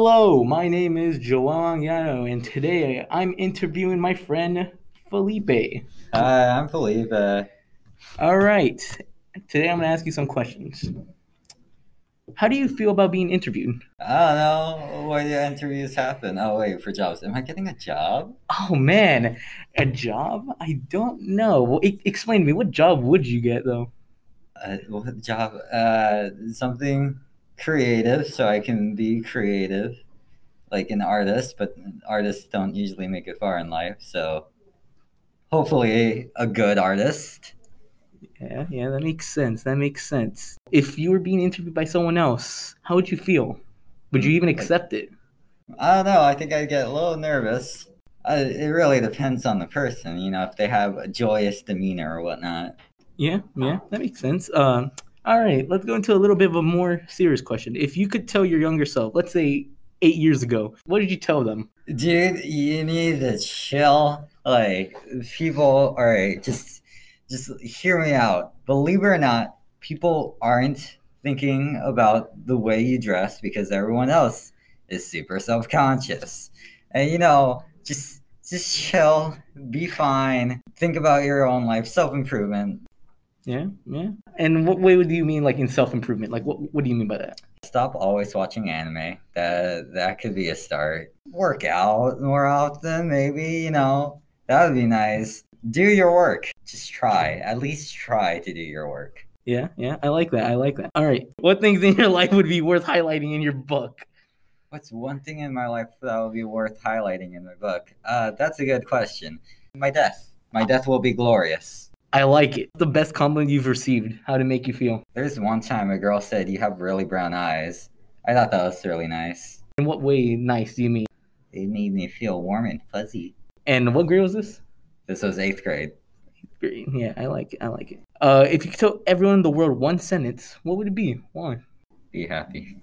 Hello, my name is Joel Angiano, and today I'm interviewing my friend Felipe. Hi, I'm Felipe. All right, today I'm going to ask you some questions. How do you feel about being interviewed? I don't know where the interviews happen. Oh, wait, for jobs. Am I getting a job? Oh man, a job? I don't know. Well, e- explain to me, what job would you get though? Uh, what job? Uh, something creative, so I can be creative, like an artist. But artists don't usually make it far in life, so hopefully a good artist. Yeah, yeah, that makes sense. That makes sense. If you were being interviewed by someone else, how would you feel? Would you even accept it? I don't know. I think I'd get a little nervous. Uh, it really depends on the person, you know, if they have a joyous demeanor or whatnot. Yeah, yeah, that makes sense. Um, all right, let's go into a little bit of a more serious question. If you could tell your younger self, let's say eight years ago, what did you tell them? Dude, you need to chill. Like people, right, just just hear me out. Believe it or not, people aren't thinking about the way you dress because everyone else is super self-conscious. And you know, just just chill, be fine. Think about your own life, self-improvement. Yeah, yeah. And what way would you mean, like in self improvement? Like, what what do you mean by that? Stop always watching anime. That that could be a start. Work out more often, maybe, you know. That would be nice. Do your work. Just try. At least try to do your work. Yeah, yeah. I like that. I like that. All right. What things in your life would be worth highlighting in your book? What's one thing in my life that would be worth highlighting in my book? Uh, that's a good question. My death. My death will be glorious. I like it. The best compliment you've received. How to make you feel? There's one time a girl said, You have really brown eyes. I thought that was really nice. In what way nice do you mean? It made me feel warm and fuzzy. And what grade was this? This was eighth grade. Eighth Grade. Yeah, I like it. I like it. Uh, if you could tell everyone in the world one sentence, what would it be? Why? Be happy.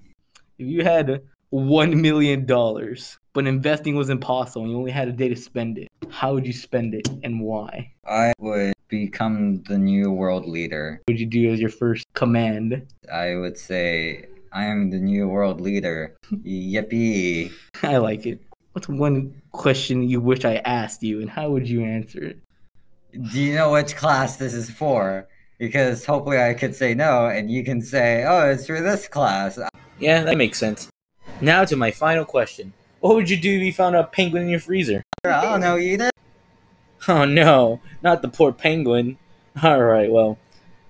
If you had one million dollars, but investing was impossible and you only had a day to spend it, how would you spend it and why? I would become the new world leader. What would you do as your first command? I would say, I am the new world leader. Yippee. I like it. What's one question you wish I asked you and how would you answer it? Do you know which class this is for? Because hopefully I could say no and you can say, oh, it's for this class. Yeah, that makes sense. Now to my final question. What would you do if you found a penguin in your freezer? I don't know, eat it. Oh no, not the poor penguin. Alright, well,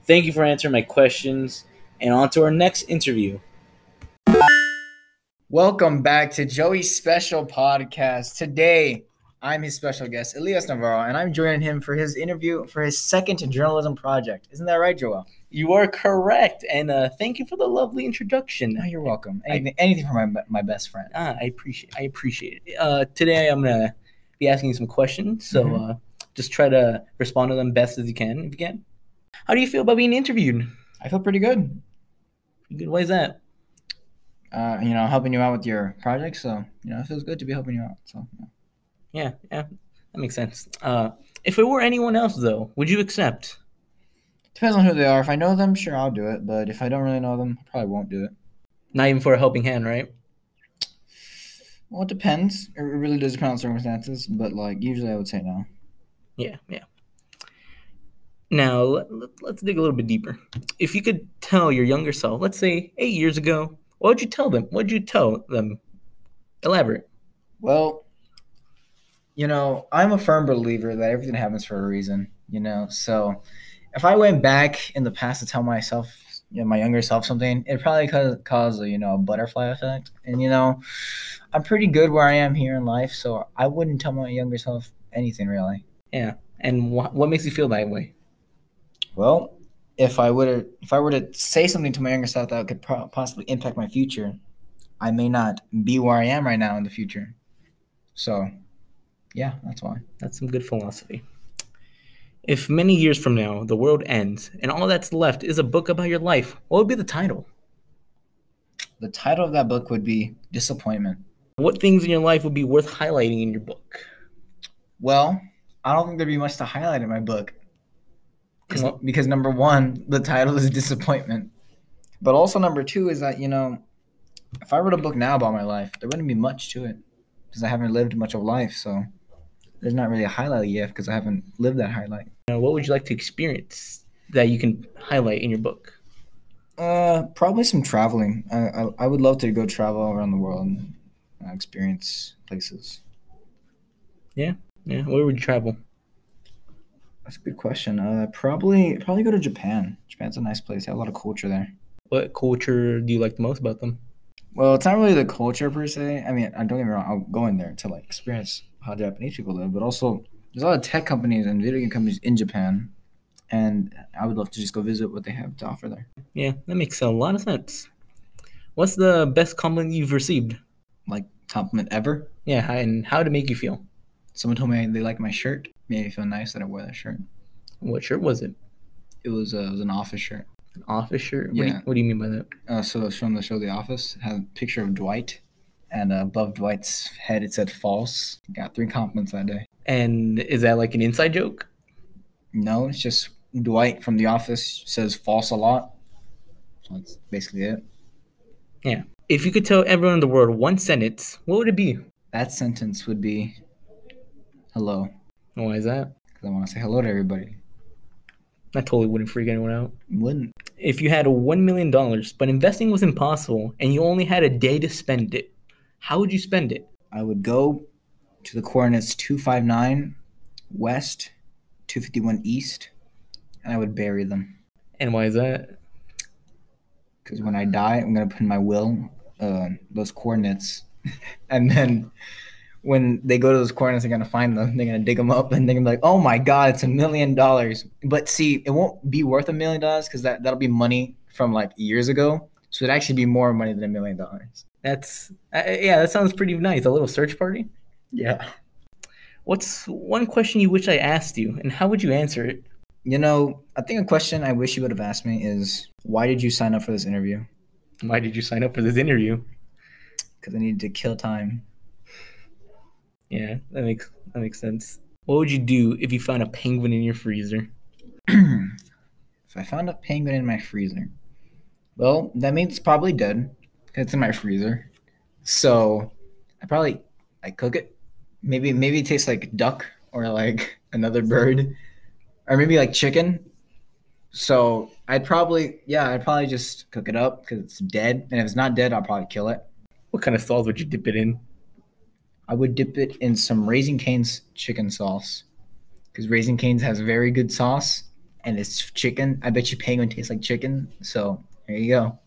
thank you for answering my questions, and on to our next interview. Welcome back to Joey's special podcast. Today, I'm his special guest, Elias Navarro, and I'm joining him for his interview for his second journalism project. Isn't that right, Joel? You are correct, and uh, thank you for the lovely introduction. No, you're welcome. Anything, anything for my my best friend. Ah, I appreciate. I appreciate it. Uh, today, I'm gonna be asking you some questions, so Mhm. uh, just try to respond to them best as you can, if you can. How do you feel about being interviewed? I feel pretty good. Good. Why is that? Uh, you know, helping you out with your project, so you know, it feels good to be helping you out. So yeah. Yeah, yeah, that makes sense. Uh, if it were anyone else, though, would you accept? depends on who they are. If I know them, sure, I'll do it. But if I don't really know them, I probably won't do it. Not even for a helping hand, right? Well, it depends. It really does depend on circumstances. But like, usually, I would say no. Yeah, yeah. Now let, let, let's dig a little bit deeper. If you could tell your younger self, let's say eight years ago, what would you tell them? What would you tell them? Elaborate. Well, you know, I'm a firm believer that everything happens for a reason, you know. So if I went back in the past to tell myself, you know, my younger self something, it probably cause, cause a, you know, a butterfly effect. And, you know, I'm pretty good where I am here in life. So I wouldn't tell my younger self anything really. Yeah. And wh- what makes you feel that way? Well, if I would if I were to say something to my younger self that could pro- possibly impact my future, I may not be where I am right now in the future. So, yeah, that's why. That's some good philosophy. If many years from now the world ends and all that's left is a book about your life, what would be the title? The title of that book would be Disappointment. What things in your life would be worth highlighting in your book? Well, I don't think there'd be much to highlight in my book. Well- because number one, the title is disappointment. But also number two is that, you know, if I wrote a book now about my life, there wouldn't be much to it because I haven't lived much of life. So there's not really a highlight yet because I haven't lived that highlight. Now, what would you like to experience that you can highlight in your book? Uh, probably some traveling. I, I, I would love to go travel around the world and uh, experience places. Yeah, yeah. where would you travel? That's a good question. Uh, probably probably go to Japan. Japan's a nice place. They have a lot of culture there. What culture do you like the most about them? Well, it's not really the culture per se. I mean, I don't get me wrong. I'll go in there to like experience how Japanese people live, but also there's a lot of tech companies and video game companies in Japan, and I would love to just go visit what they have to offer there. Yeah, that makes a lot of sense. What's the best compliment you've received? Like compliment ever. Yeah, and how to make you feel? Someone told me they like my shirt. Made me feel nice that I wore that shirt. What shirt was it? It was uh, it was an office shirt. An office shirt? What, do, Yeah. you, what do you mean by that? Uh, so it's from the show The Office. It had a picture of Dwight, and uh, above Dwight's head it said false. Got three compliments that day. And is that like an inside joke? No, it's just Dwight from The Office says false a lot. So that's basically it. Yeah. If you could tell everyone in the world one sentence, what would it be? That sentence would be hello. Why is that? Because I want to say hello to everybody. That totally wouldn't freak anyone out. Wouldn't. If you had $1 million, but investing was impossible and you only had a day to spend it, how would you spend it? I would go to the coordinates 259 west, 251 east, and I would bury them. And why is that? Because when I die, I'm going to put in my will uh, those coordinates. and then when they go to those coordinates, they're going to find them. They're going to dig them up and they're going to be like, oh my God, it's a million dollars. But see, it won't be worth a million dollars because that, that'll be money from like years ago. So it'd actually be more money than a million dollars. That's, uh, yeah, that sounds pretty nice. A little search party? Yeah. What's one question you wish I asked you, and how would you answer it? You know, I think a question I wish you would have asked me is why did you sign up for this interview? Why did you sign up for this interview? Because I needed to kill time. Yeah, that makes that makes sense. What would you do if you found a penguin in your freezer? if I found a penguin in my freezer, well, that means it's probably dead. It's in my freezer, so I probably I cook it. Maybe maybe it tastes like duck or like another bird, or maybe like chicken. So I'd probably yeah I'd probably just cook it up because it's dead, and if it's not dead, I'll probably kill it. What kind of sauce would you dip it in? I would dip it in some Raising Cane's chicken sauce because Raising Cane's has very good sauce and it's chicken. I bet you penguin tastes like chicken. So there you go.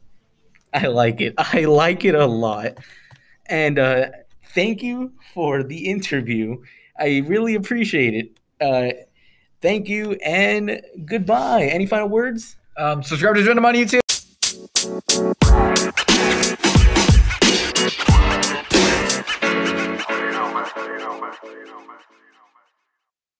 I like it. I like it a lot. And uh, thank you for the interview. I really appreciate it. Uh, thank you and goodbye. Any final words? Um, subscribe to Join on YouTube.